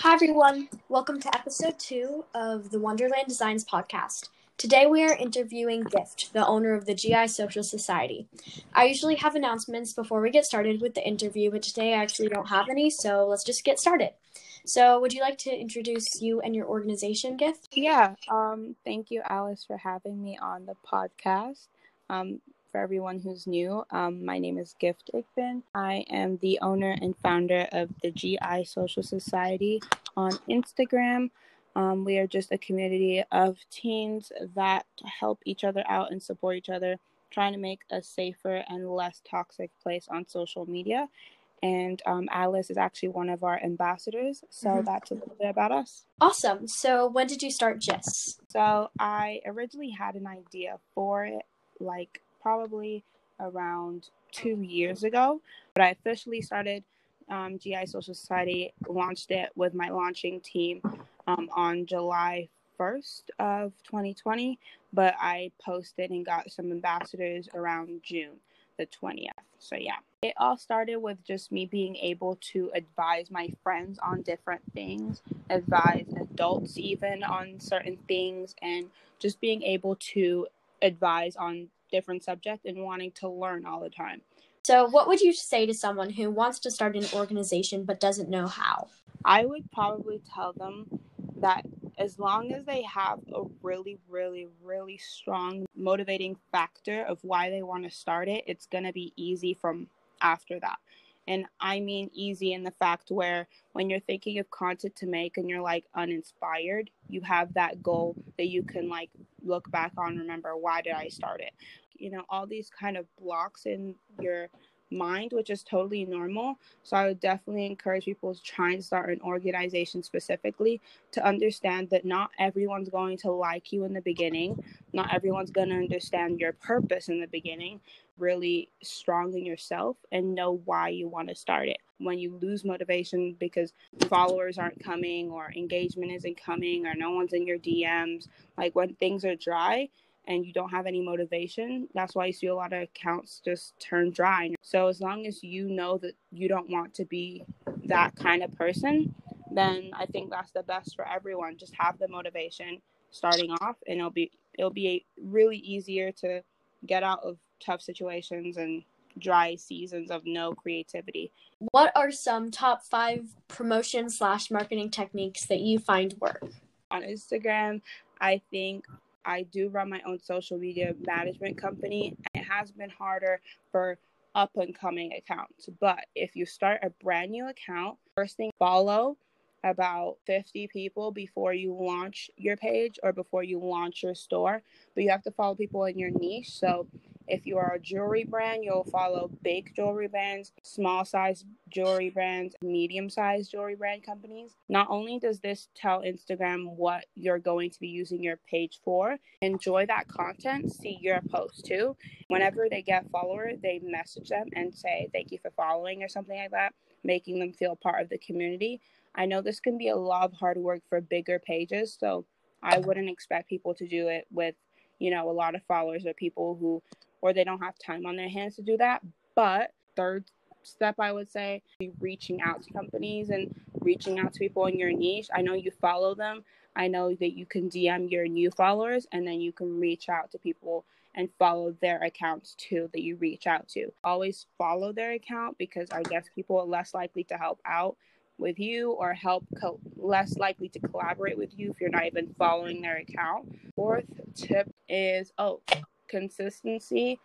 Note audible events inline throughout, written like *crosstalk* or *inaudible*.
Hi, everyone. Welcome to episode two of the Wonderland Designs podcast. Today, we are interviewing Gift, the owner of the GI Social Society. I usually have announcements before we get started with the interview, but today I actually don't have any, so let's just get started. So, would you like to introduce you and your organization, Gift? Yeah. Um, thank you, Alice, for having me on the podcast. Um, for everyone who's new, um, my name is Gift Ickben. I am the owner and founder of the GI Social Society on Instagram. Um, we are just a community of teens that help each other out and support each other, trying to make a safer and less toxic place on social media. And um, Alice is actually one of our ambassadors. So mm-hmm. that's a little bit about us. Awesome. So, when did you start GIS? So, I originally had an idea for it like probably around two years ago. But I officially started um, GI Social Society, launched it with my launching team um, on July 1st of 2020. But I posted and got some ambassadors around June the 20th. So, yeah, it all started with just me being able to advise my friends on different things, advise adults even on certain things, and just being able to advise on different subject and wanting to learn all the time. So, what would you say to someone who wants to start an organization but doesn't know how? I would probably tell them that as long as they have a really, really, really strong motivating factor of why they want to start it, it's going to be easy from after that. And I mean easy in the fact where when you're thinking of content to make and you're like uninspired, you have that goal that you can like look back on, remember why did I start it? You know, all these kind of blocks in your mind, which is totally normal. So I would definitely encourage people to start an organization specifically to understand that not everyone's going to like you in the beginning. Not everyone's going to understand your purpose in the beginning. Really strong in yourself and know why you want to start it. When you lose motivation because followers aren't coming or engagement isn't coming or no one's in your DMs, like when things are dry, and you don't have any motivation, that's why you see a lot of accounts just turn dry. So as long as you know that you don't want to be that kind of person, then I think that's the best for everyone. Just have the motivation starting off and it'll be it'll be really easier to get out of tough situations and dry seasons of no creativity. What are some top five promotion slash marketing techniques that you find work? On Instagram, I think I do run my own social media management company. It has been harder for up and coming accounts. But if you start a brand new account, first thing follow about 50 people before you launch your page or before you launch your store. But you have to follow people in your niche. So if you are a jewelry brand, you'll follow big jewelry brands, small size jewelry brands, medium size jewelry brand companies. Not only does this tell Instagram what you're going to be using your page for, enjoy that content, see your post too. Whenever they get followers, they message them and say thank you for following or something like that, making them feel part of the community. I know this can be a lot of hard work for bigger pages, so I wouldn't expect people to do it with, you know, a lot of followers or people who or they don't have time on their hands to do that. But third step I would say be reaching out to companies and reaching out to people in your niche. I know you follow them. I know that you can DM your new followers and then you can reach out to people and follow their accounts too that you reach out to. Always follow their account because I guess people are less likely to help out with you or help co- less likely to collaborate with you if you're not even following their account. Fourth tip is oh, consistency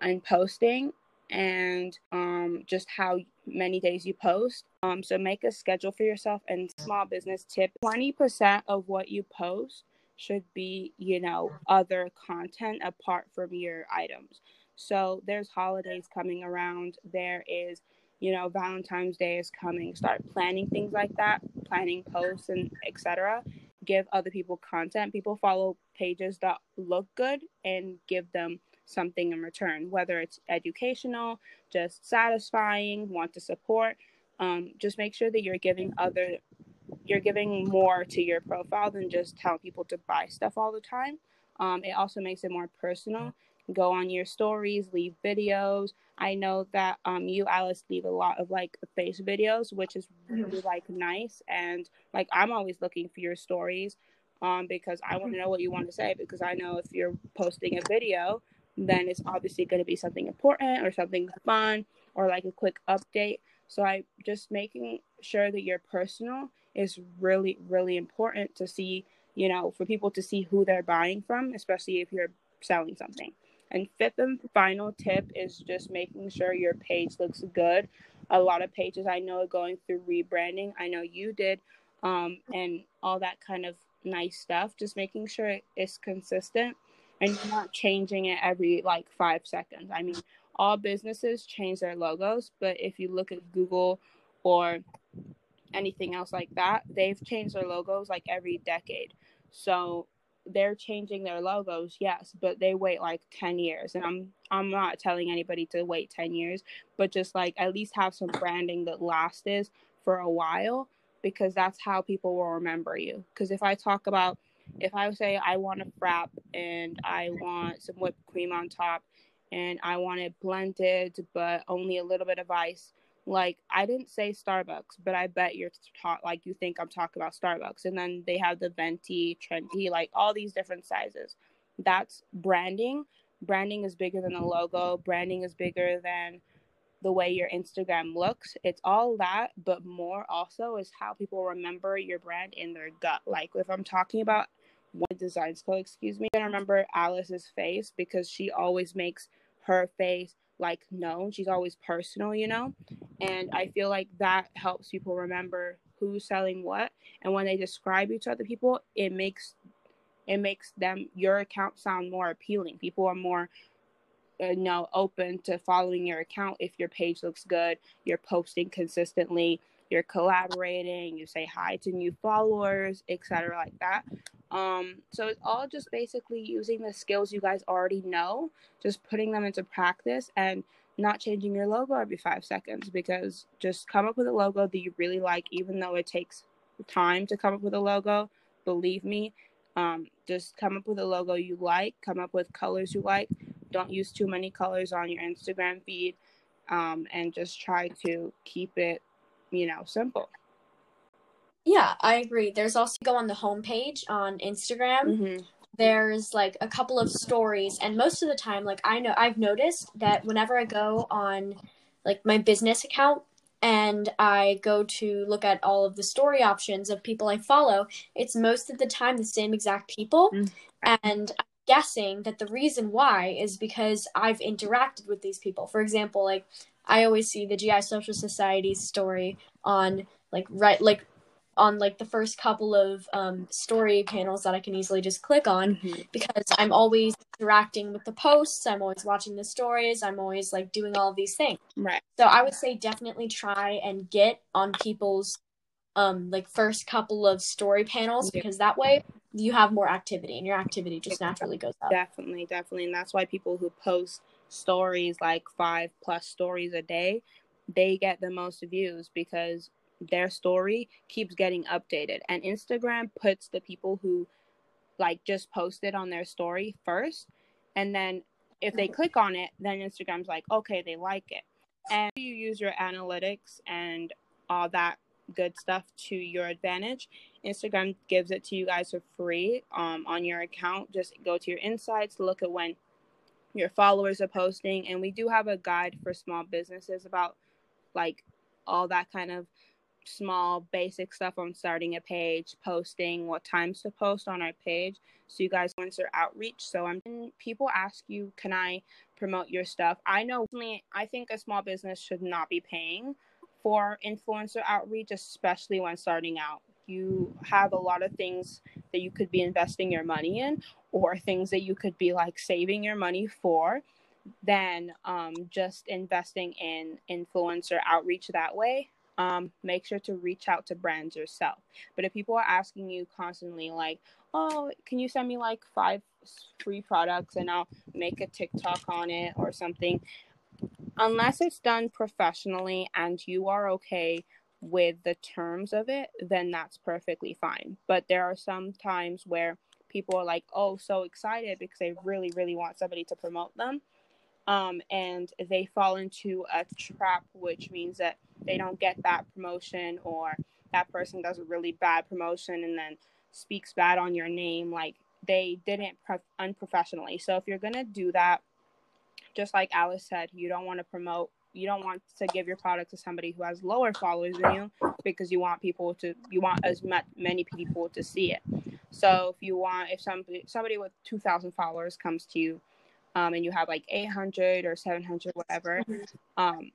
and posting and um, just how many days you post. Um, so make a schedule for yourself. And small business tip 20% of what you post should be, you know, other content apart from your items. So there's holidays coming around. There is, you know, Valentine's Day is coming. Start planning things like that, planning posts and etc give other people content. People follow pages that look good and give them something in return, whether it's educational, just satisfying, want to support. Um, just make sure that you're giving other, you're giving more to your profile than just telling people to buy stuff all the time. Um, it also makes it more personal go on your stories, leave videos. I know that um you Alice leave a lot of like face videos, which is really mm-hmm. like nice and like I'm always looking for your stories um because I want to know what you want to say because I know if you're posting a video, then it's obviously going to be something important or something fun or like a quick update. So I just making sure that you're personal is really really important to see, you know, for people to see who they're buying from, especially if you're selling something. And fifth and final tip is just making sure your page looks good. A lot of pages I know are going through rebranding. I know you did, um, and all that kind of nice stuff. Just making sure it's consistent and you're not changing it every like five seconds. I mean, all businesses change their logos, but if you look at Google or anything else like that, they've changed their logos like every decade. So they're changing their logos, yes, but they wait like 10 years. And I'm I'm not telling anybody to wait 10 years, but just like at least have some branding that lasts for a while because that's how people will remember you. Because if I talk about if I say I want a frap and I want some whipped cream on top and I want it blended but only a little bit of ice, like I didn't say Starbucks, but I bet you're talk like you think I'm talking about Starbucks. And then they have the venti, trendy, like all these different sizes. That's branding. Branding is bigger than the mm-hmm. logo. Branding is bigger than the way your Instagram looks. It's all that, but more also is how people remember your brand in their gut. Like if I'm talking about one design school, excuse me, I remember Alice's face because she always makes her face like known. She's always personal, you know? And I feel like that helps people remember who's selling what. And when they describe you to other people, it makes it makes them your account sound more appealing. People are more uh, you know open to following your account if your page looks good, you're posting consistently, you're collaborating, you say hi to new followers, etc. like that. Um, so it's all just basically using the skills you guys already know, just putting them into practice and not changing your logo every five seconds because just come up with a logo that you really like, even though it takes time to come up with a logo. Believe me, um, just come up with a logo you like, come up with colors you like. Don't use too many colors on your Instagram feed, um, and just try to keep it, you know, simple. Yeah, I agree. There's also go on the homepage on Instagram. Mm-hmm. There's like a couple of stories, and most of the time, like I know I've noticed that whenever I go on like my business account and I go to look at all of the story options of people I follow, it's most of the time the same exact people. Mm-hmm. And I'm guessing that the reason why is because I've interacted with these people. For example, like I always see the GI Social Society story on like right like on like the first couple of um, story panels that I can easily just click on mm-hmm. because I'm always interacting with the posts. I'm always watching the stories. I'm always like doing all of these things. Right. So I would say definitely try and get on people's um like first couple of story panels yeah. because that way you have more activity and your activity just naturally goes up. Definitely, definitely. And that's why people who post stories like five plus stories a day, they get the most views because their story keeps getting updated. And instagram puts the people who like just posted on their story first. And then if they click on it then instagram's like okay they like it. And you use your analytics and all that good stuff to your advantage instagram gives it to you guys for free um, on your account. Just go to your insights look at when your followers are posting and we do have a guide for small businesses about like all that kind of small basic stuff on starting a page, posting, what times to post on our page. So you guys answer outreach. So I'm people ask you, can I promote your stuff? I know I think a small business should not be paying for influencer outreach, especially when starting out. You have a lot of things that you could be investing your money in or things that you could be like saving your money for than um, just investing in influencer outreach that way um, make sure to reach out to brands yourself. But if people are asking you constantly, like, oh, can you send me like five free products and I'll make a TikTok on it or something, unless it's done professionally and you are okay with the terms of it, then that's perfectly fine. But there are some times where people are like, oh, so excited because they really, really want somebody to promote them. Um, and they fall into a trap, which means that they don't get that promotion or that person does a really bad promotion and then speaks bad on your name. Like they didn't pre- unprofessionally. So if you're going to do that, just like Alice said, you don't want to promote you don't want to give your product to somebody who has lower followers than you because you want people to you want as much, many people to see it. So if you want if somebody somebody with 2000 followers comes to you um, and you have like 800 or 700 whatever mm-hmm. um,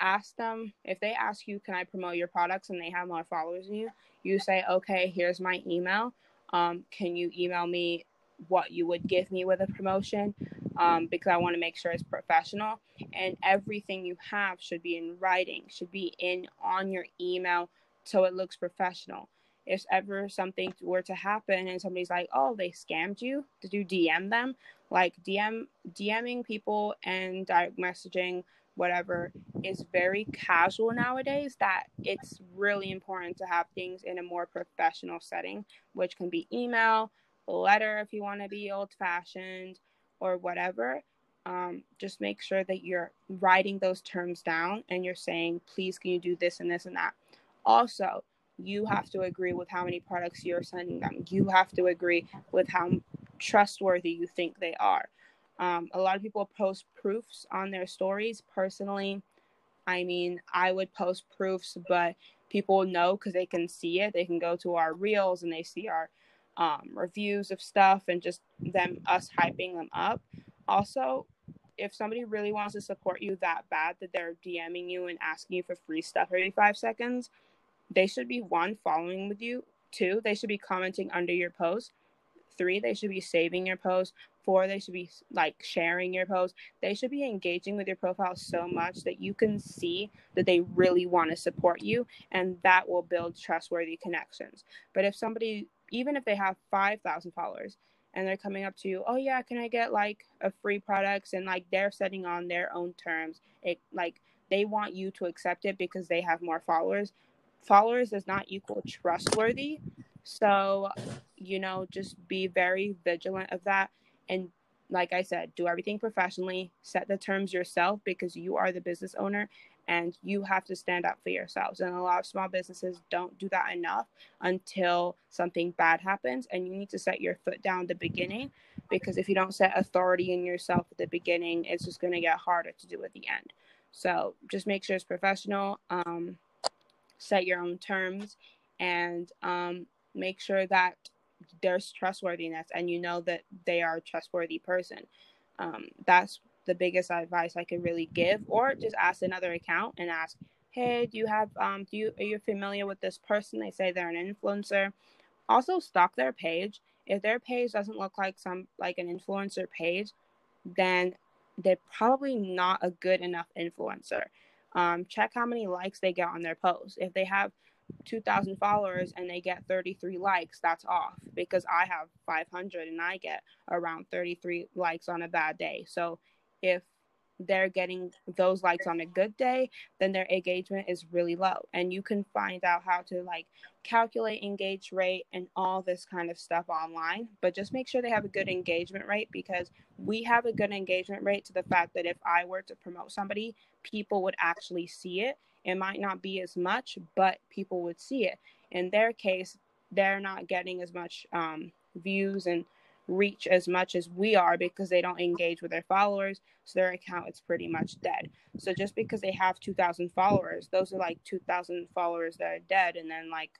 ask them if they ask you can i promote your products? and they have more followers than you you say okay here's my email. Um, can you email me what you would give me with a promotion um, because I want to make sure it's professional. And everything you have should be in writing, should be in on your email so it looks professional. If ever something were to happen and somebody's like, "Oh, they scammed you," did you DM them? Like DM DMing people and direct messaging whatever is very casual nowadays that it's really important to have things in a more professional setting which can be email letter if you want to be old fashioned or whatever, um, just make sure that you're writing those terms down and you're saying, please, can you do this and this and that. Also, you have to agree with how many products you're sending them. You have to agree with how trustworthy you think they are. Um, a lot of people post proofs on their stories. Personally, I mean, I would post proofs, but people know because they can see it. They can go to our reels and they see our um, reviews of stuff and just them us hyping them up. Also, if somebody really wants to support you that bad that they're DMing you and asking you for free stuff every five seconds, they should be one following with you. Two, they should be commenting under your post. Three, they should be saving your post. Four, they should be like sharing your post. They should be engaging with your profile so much that you can see that they really want to support you, and that will build trustworthy connections. But if somebody even if they have 5,000 followers and they're coming up to you, oh yeah, can I get like a free products and like they're setting on their own terms. It like they want you to accept it because they have more followers. Followers does not equal trustworthy. So, you know, just be very vigilant of that and like I said, do everything professionally, set the terms yourself because you are the business owner and you have to stand up for yourselves. And a lot of small businesses don't do that enough until something bad happens. And you need to set your foot down the beginning because if you don't set authority in yourself at the beginning, it's just going to get harder to do at the end. So just make sure it's professional, um, set your own terms, and um, make sure that there's trustworthiness and you know that they are a trustworthy person. Um, that's the biggest advice I could really give, or just ask another account and ask, "Hey, do you have um do you are you familiar with this person? They say they're an influencer." Also, stalk their page. If their page doesn't look like some like an influencer page, then they're probably not a good enough influencer. Um, check how many likes they get on their posts. If they have 2,000 followers and they get 33 likes, that's off because I have 500 and I get around 33 likes on a bad day. So if they're getting those likes on a good day, then their engagement is really low. And you can find out how to like calculate engage rate and all this kind of stuff online. But just make sure they have a good engagement rate because we have a good engagement rate to the fact that if I were to promote somebody, people would actually see it. It might not be as much, but people would see it. In their case, they're not getting as much um, views and reach as much as we are because they don't engage with their followers. So their account is pretty much dead. So just because they have 2,000 followers, those are like 2,000 followers that are dead, and then like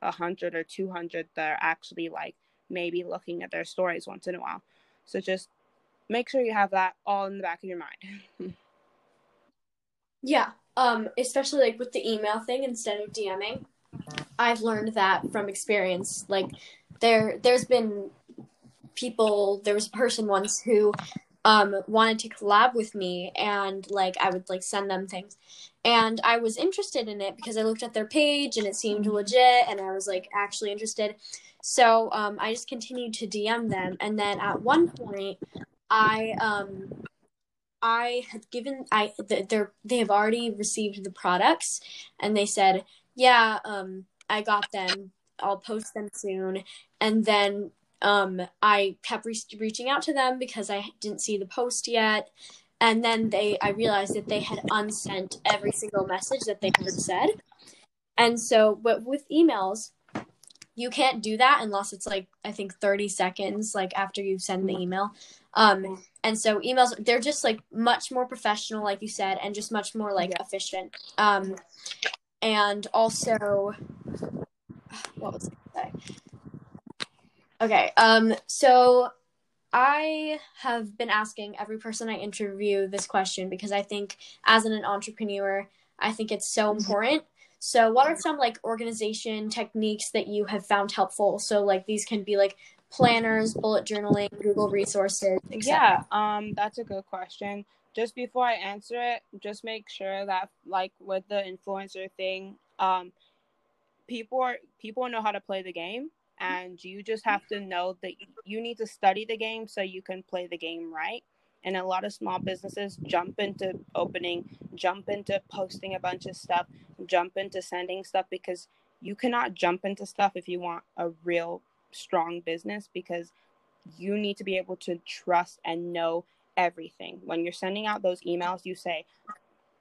100 or 200 that are actually like maybe looking at their stories once in a while. So just make sure you have that all in the back of your mind. *laughs* yeah, um, especially like with the email thing instead of DMing. I've learned that from experience. Like there, there's been people there was a person once who um, wanted to collab with me and like I would like send them things. And I was interested in it because I looked at their page and it seemed legit and I was like actually interested. So um, I just continued to DM them and then at one point I um I had given I they're they have already received the products and they said, "Yeah, um I got them. I'll post them soon." And then um, I kept re- reaching out to them because I didn't see the post yet. And then they, I realized that they had unsent every single message that they had said. And so, but with emails, you can't do that unless it's like I think 30 seconds like after you send the email. Um, and so emails they're just like much more professional, like you said, and just much more like efficient. Um, and also, what was I going to say? Okay. Um. So I have been asking every person I interview this question because I think as an entrepreneur, I think it's so mm-hmm. important. So, what are some like organization techniques that you have found helpful? So, like these can be like planners, bullet journaling, Google resources. Yeah, um, that's a good question. Just before I answer it, just make sure that like with the influencer thing, um, people are people know how to play the game, and you just have to know that you need to study the game so you can play the game right. And a lot of small businesses jump into opening, jump into posting a bunch of stuff, jump into sending stuff because you cannot jump into stuff if you want a real strong business because you need to be able to trust and know everything. When you're sending out those emails, you say,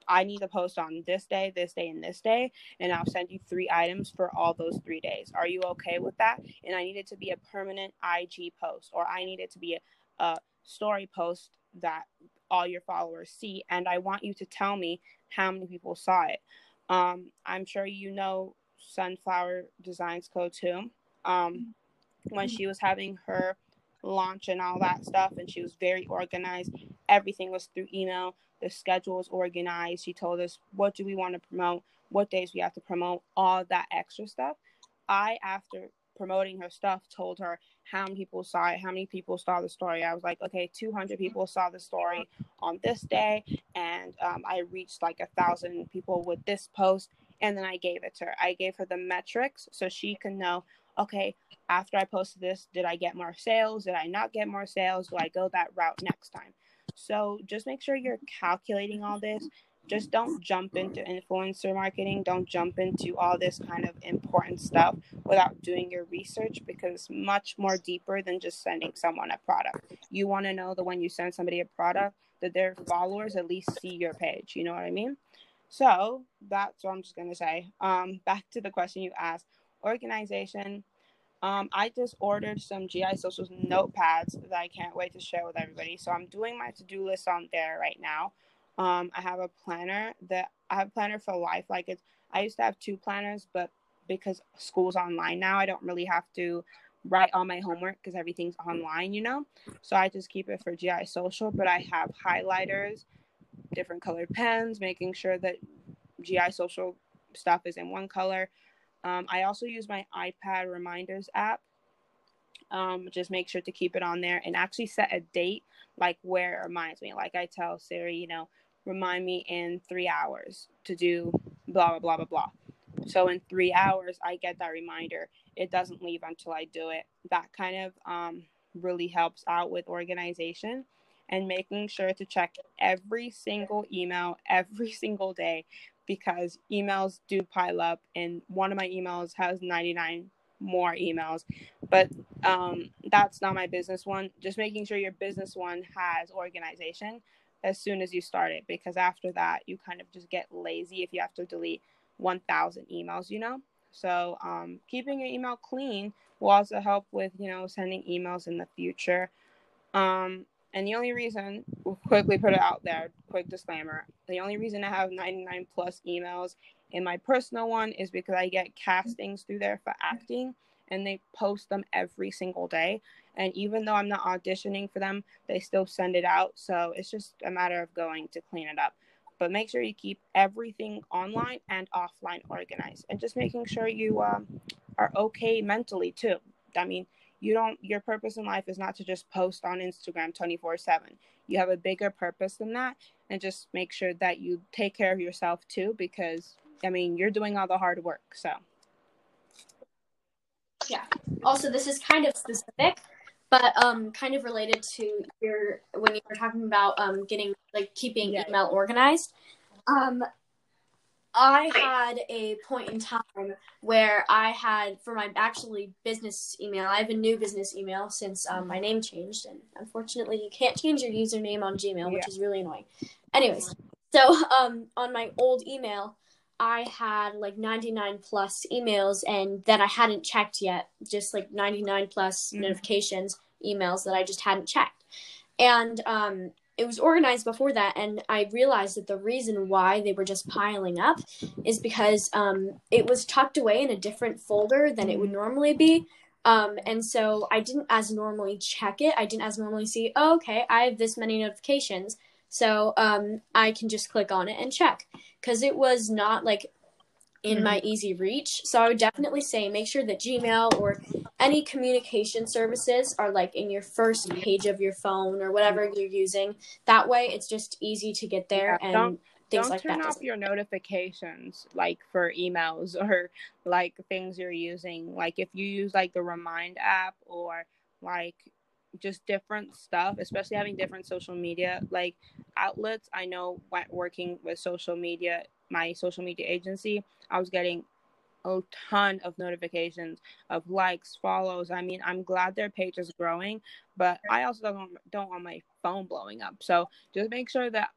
I need to post on this day, this day, and this day, and I'll send you three items for all those three days. Are you okay with that? And I need it to be a permanent IG post, or I need it to be a, a story post that all your followers see and i want you to tell me how many people saw it um, i'm sure you know sunflower designs co too um, when she was having her launch and all that stuff and she was very organized everything was through email the schedule was organized she told us what do we want to promote what days we have to promote all that extra stuff i after promoting her stuff told her how many people saw it, how many people saw the story. I was like, okay, 200 people saw the story on this day, and um, I reached like a thousand people with this post, and then I gave it to her. I gave her the metrics so she can know, okay, after I posted this, did I get more sales? Did I not get more sales? Do I go that route next time? So just make sure you're calculating all this. Just don't jump into influencer marketing. Don't jump into all this kind of important stuff without doing your research because it's much more deeper than just sending someone a product. You want to know that when you send somebody a product that their followers at least see your page. You know what i mean? So that's what i'm just going to say. Um back to the question you asked. Organization um, I just ordered some GI Socials notepads that I can't wait to share with everybody. So I'm doing my to do list on there right now. Um, I have a planner that I have planner for life. Like it's, I used to have two planners, but because school's online now, I don't really have to write all my homework because everything's online, you know. So I just keep it for GI Social. But I have highlighters, different colored pens, making sure that GI Social stuff is in one color. Um, I also use my iPad reminders app. Um, just make sure to keep it on there and actually set a date, like where it reminds me. Like I tell Siri, you know, remind me in three hours to do blah, blah, blah, blah, blah. So in three hours, I get that reminder. It doesn't leave until I do it. That kind of um, really helps out with organization and making sure to check every single email every *laughs* single day because emails do pile up. And one of my emails has 99 more emails, but um, that's not my business one. Just making sure your business one has organization as soon as you start it because after that you kind of just get lazy if you have to delete 1000 emails you know so um, keeping your email clean will also help with you know sending emails in the future um, and the only reason we'll quickly put it out there quick disclaimer the only reason i have 99 plus emails in my personal one is because i get castings through there for acting and they post them every single day. And even though I'm not auditioning for them, they still send it out. So it's just a matter of going to clean it up. But make sure you keep everything online and offline organized, and just making sure you um, are okay mentally too. I mean, you don't. Your purpose in life is not to just post on Instagram 24 seven. You have a bigger purpose than that, and just make sure that you take care of yourself too, because I mean, you're doing all the hard work. So. Yeah. Also, this is kind of specific, but um, kind of related to your when you were talking about um getting like keeping yeah. email organized. Um, I had a point in time where I had for my actually business email. I have a new business email since um, my name changed, and unfortunately, you can't change your username on Gmail, which Yeah. is really annoying. Anyways, so um, on my old email, I had like 99 plus emails, and that I hadn't checked yet. Just like 99 plus Mhm. notifications, emails that I just hadn't checked, and um, it was organized before that and i realized that the reason why they were just piling up is because um, it was tucked away in a different folder than it would normally be. Um, and so i didn't as normally check it. I didn't as normally see oh, okay i have this many notifications. So um, i can just click on it and check. Because it was not like in my easy reach. So i would definitely say make sure that gmail or any communication services are like in your first page of your phone or whatever mm-hmm. you're using. That way, it's just easy to get there Yeah, and don't- things Don't like turn that. off your notifications like for emails *laughs* or like things you're using. Like if you use like the Remind app or like just different stuff, especially having different social media like outlets. I know when working with social media, my social media agency, I was getting a ton of notifications of likes, follows. I mean, I'm glad their page is growing, but I also don't don't want my phone blowing up. So just make sure that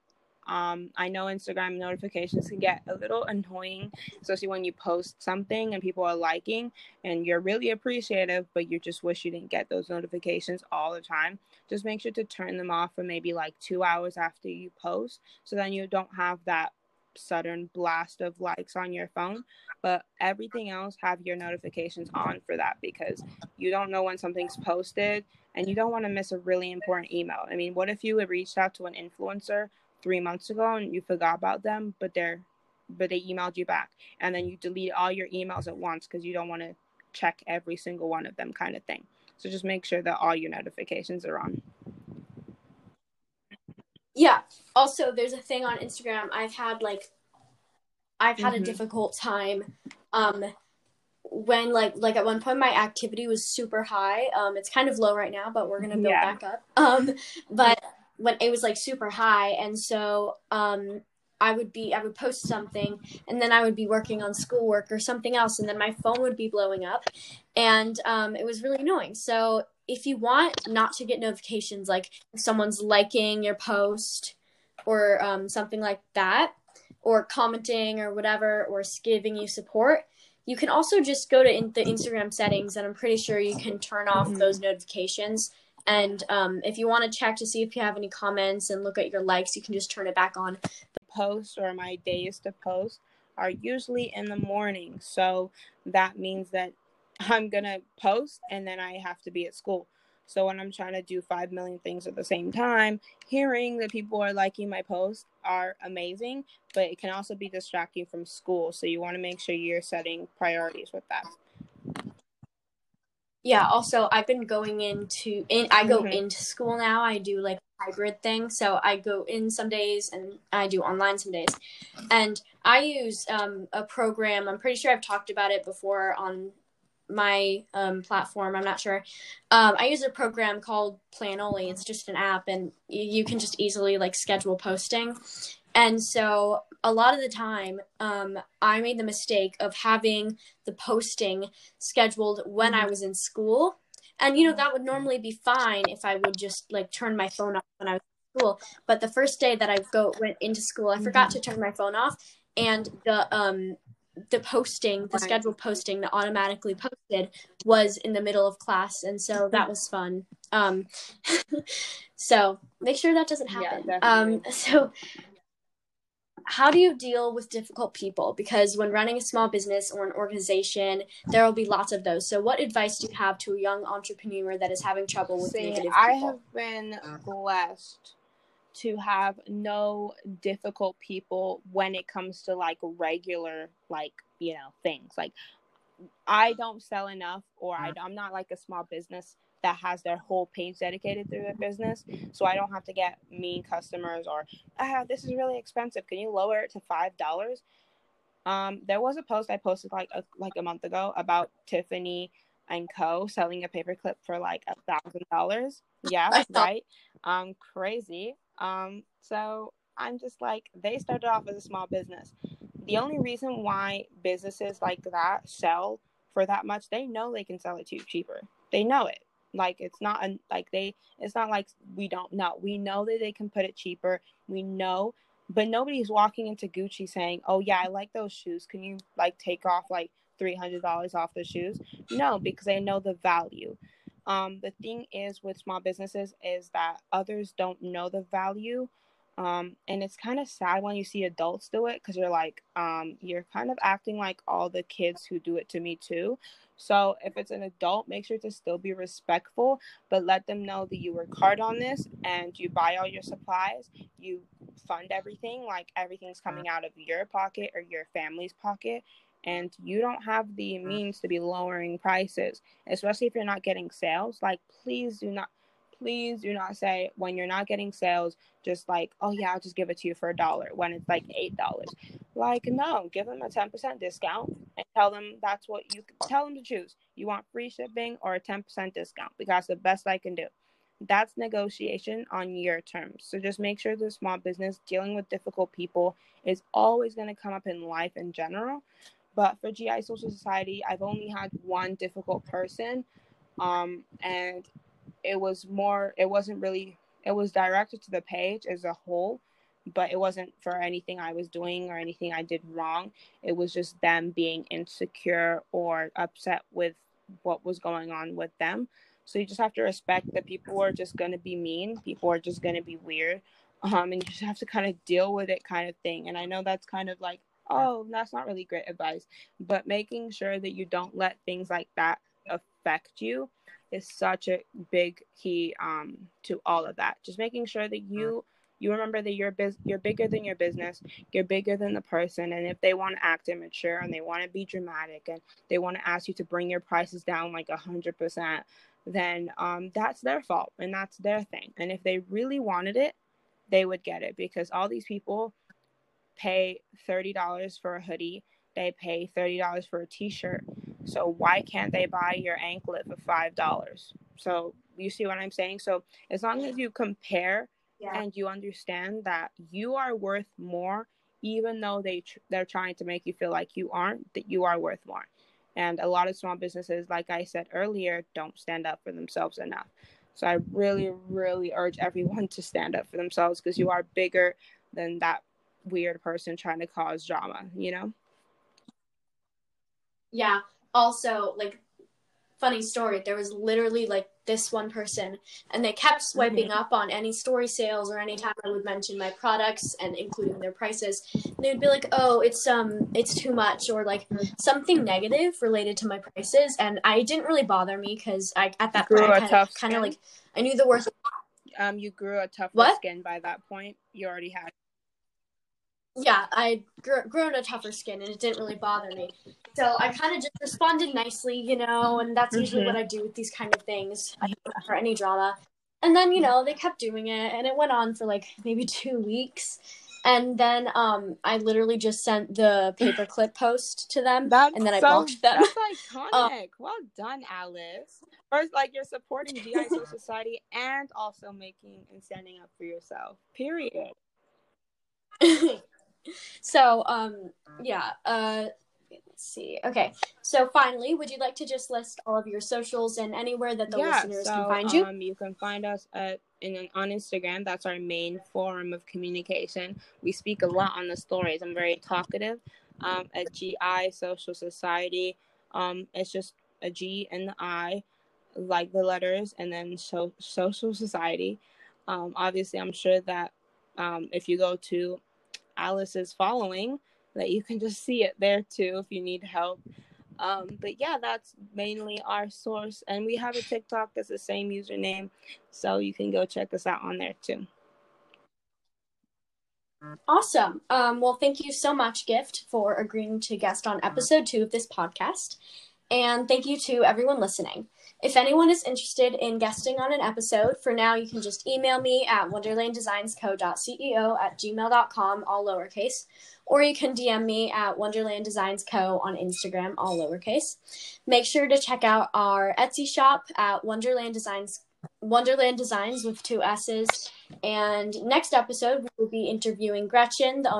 um, I know Instagram notifications can get a little annoying, especially when you post something and people are liking and you're really appreciative, but you just wish you didn't get those notifications all the time. Just make sure to turn them off for maybe like two hours after you post so then you don't have that sudden blast of likes on your phone. But everything else, have your notifications on for that because you don't know when something's posted and you don't want to miss a really important email. I mean, what if you had reached out to an influencer three months ago and you forgot about them, but they're but they emailed you back, and then you delete all your emails at once because you don't want to check every single one of them, kind of thing. So just make sure that all your notifications are on. Yeah. Also, there's a thing on Instagram. I've had like, I've had Mhm. a difficult time, um, when like like at one point my activity was super high. Um, it's kind of low right now, but we're gonna build Yeah. back up. Um, but when it was like super high, and so um, I would be I would post something, and then I would be working on schoolwork or something else, and then my phone would be blowing up, and um, it was really annoying. So if you want not to get notifications, like if someone's liking your post or um, something like that, or commenting or whatever, or giving you support, you can also just go to in- the Instagram settings, and I'm pretty sure you can turn off Mhm. those notifications. And um, if you want to check to see if you have any comments and look at your likes, you can just turn it back on. post or my days to post are usually in the morning. So that means that I'm to post and then I have to be at school. So when I'm trying to do 5 million things at the same time, hearing that people are liking my posts are amazing, but it can also be distracting from school. So you want to make sure you're setting priorities with that. Yeah. Also, I've been going into in. I go Mhm. into school now. I do like hybrid thing, so I go in some days and I do online some days. And I use um, a program. I'm pretty sure I've talked about it before on my um, platform. I'm not sure. Um, I use a program called Planoly. It's just an app, and you, you can just easily like schedule posting. And so a lot of the time, um, I made the mistake of having the posting scheduled when I was in school. And you know that would normally be fine if I would just like turn my phone off when I was in school. But the first day that I go went into school, I forgot to turn my phone off, and the um the posting, the scheduled posting that automatically posted was in the middle of class, and so that was fun. Um, *laughs* so make sure that doesn't happen. definitely. um, *laughs* so how do you deal with difficult people? Because when running a small business or an organization, there will be lots of those. So, what advice do you have to a young entrepreneur that is having trouble with See, negative I have been blessed to have no difficult people when it comes to like regular, like, you know, things. Like, I don't sell enough, or I, I'm not like a small business that has their whole page dedicated to their business. So I don't have to get mean customers or, ah, this is really expensive. Can you lower it to $5? Um, there was a post I posted like a, like a month ago about Tiffany and Co. selling a paperclip for like a thousand dollars. Yeah, *laughs* right. Um, crazy. Um, so I'm just like they started off as a small business. the only reason why businesses like that sell for that much, they know they can sell it to you cheaper. They know it. Like it's not a, like they it's not like we don't know. We know that they can put it cheaper. We know, but nobody's walking into Gucci saying, "Oh yeah, I like those shoes. Can you like take off like $300 off the shoes?" No, because they know the value. Um, the thing is with small businesses is that others don't know the value um, and it's kind of sad when you see adults do it because you're like, um, you're kind of acting like all the kids who do it to me too. So if it's an adult, make sure to still be respectful, but let them know that you work hard on this and you buy all your supplies, you fund everything, like everything's coming out of your pocket or your family's pocket. And you don't have the mm. means to be lowering prices, especially if you're not getting sales. Like, please do not please do not say when you're not getting sales, just like, oh yeah, I'll just give it to you for a dollar when it's like eight dollars. Like, no, give them a 10% discount and tell them that's what you tell them to choose. You want free shipping or a 10% discount because the best I can do. That's negotiation on your terms. So just make sure the small business dealing with difficult people is always going to come up in life in general. But for GI Social Society, I've only had one difficult person. Um, and it was more it wasn't really it was directed to the page as a whole but it wasn't for anything i was doing or anything i did wrong it was just them being insecure or upset with what was going on with them so you just have to respect that people are just going to be mean people are just going to be weird um, and you just have to kind of deal with it kind of thing and i know that's kind of like oh that's not really great advice but making sure that you don't let things like that affect you is such a big key um, to all of that. Just making sure that you you remember that you're biz- you're bigger than your business, you're bigger than the person, and if they want to act immature and they want to be dramatic and they want to ask you to bring your prices down like a hundred percent, then um, that's their fault and that's their thing. And if they really wanted it, they would get it because all these people pay thirty dollars for a hoodie, they pay thirty dollars for a T-shirt so why can't they buy your anklet for five dollars? So you see what I'm saying? So as long as you compare yeah. and you understand that you are worth more, even though they tr- they're trying to make you feel like you aren't, that you are worth more. And a lot of small businesses, like I said earlier, don't stand up for themselves enough. So I really, really urge everyone to stand up for themselves because you are bigger than that weird person trying to cause drama, you know? Yeah. Also like funny story there was literally like this one person and they kept swiping mm-hmm. up on any story sales or anytime i would mention my products and including their prices. They would be like oh it's um it's too much or like something negative related to my prices and i didn't really bother me because i at that point kind of like i knew the worth um you grew a tough skin by that point? You already had yeah, I grew, grown a tougher skin and it didn't really bother me. So I kind of just responded nicely, you know, and that's usually mm-hmm. what I do with these kind of things for any drama. And then, you know, they kept doing it and it went on for like maybe two weeks. And then um, I literally just sent the paperclip post to them that's and then I so, blocked them. That's iconic. Um, *laughs* well done, Alice. First, like you're supporting GI Society and also making and standing up for yourself. Period. *laughs* so um yeah uh let's see. Okay so finally would you like to just list all of your socials and anywhere that the yeah, listeners so, can find you? um, you can find us at in on instagram. That's our main forum of communication. We speak a lot on the stories. I'm very talkative um, at gi social society. Um, it's just a g and the i like the letters and then so social society. Um, obviously i'm sure that um, if you go to Alice's following that you can just see it there too if you need help. Um, but yeah, that's mainly our source. And we have a TikTok that's the same username. So you can go check us out on there too. Awesome. Um, well, thank you so much, Gift, for agreeing to guest on episode two of this podcast. And thank you to everyone listening. If anyone is interested in guesting on an episode, for now you can just email me at wonderlanddesignsco.ceo at gmail.com, all lowercase, or you can DM me at Wonderland Designs Co. on Instagram, all lowercase. Make sure to check out our Etsy shop at Wonderland Designs Wonderland Designs with two S's. And next episode, we will be interviewing Gretchen, the owner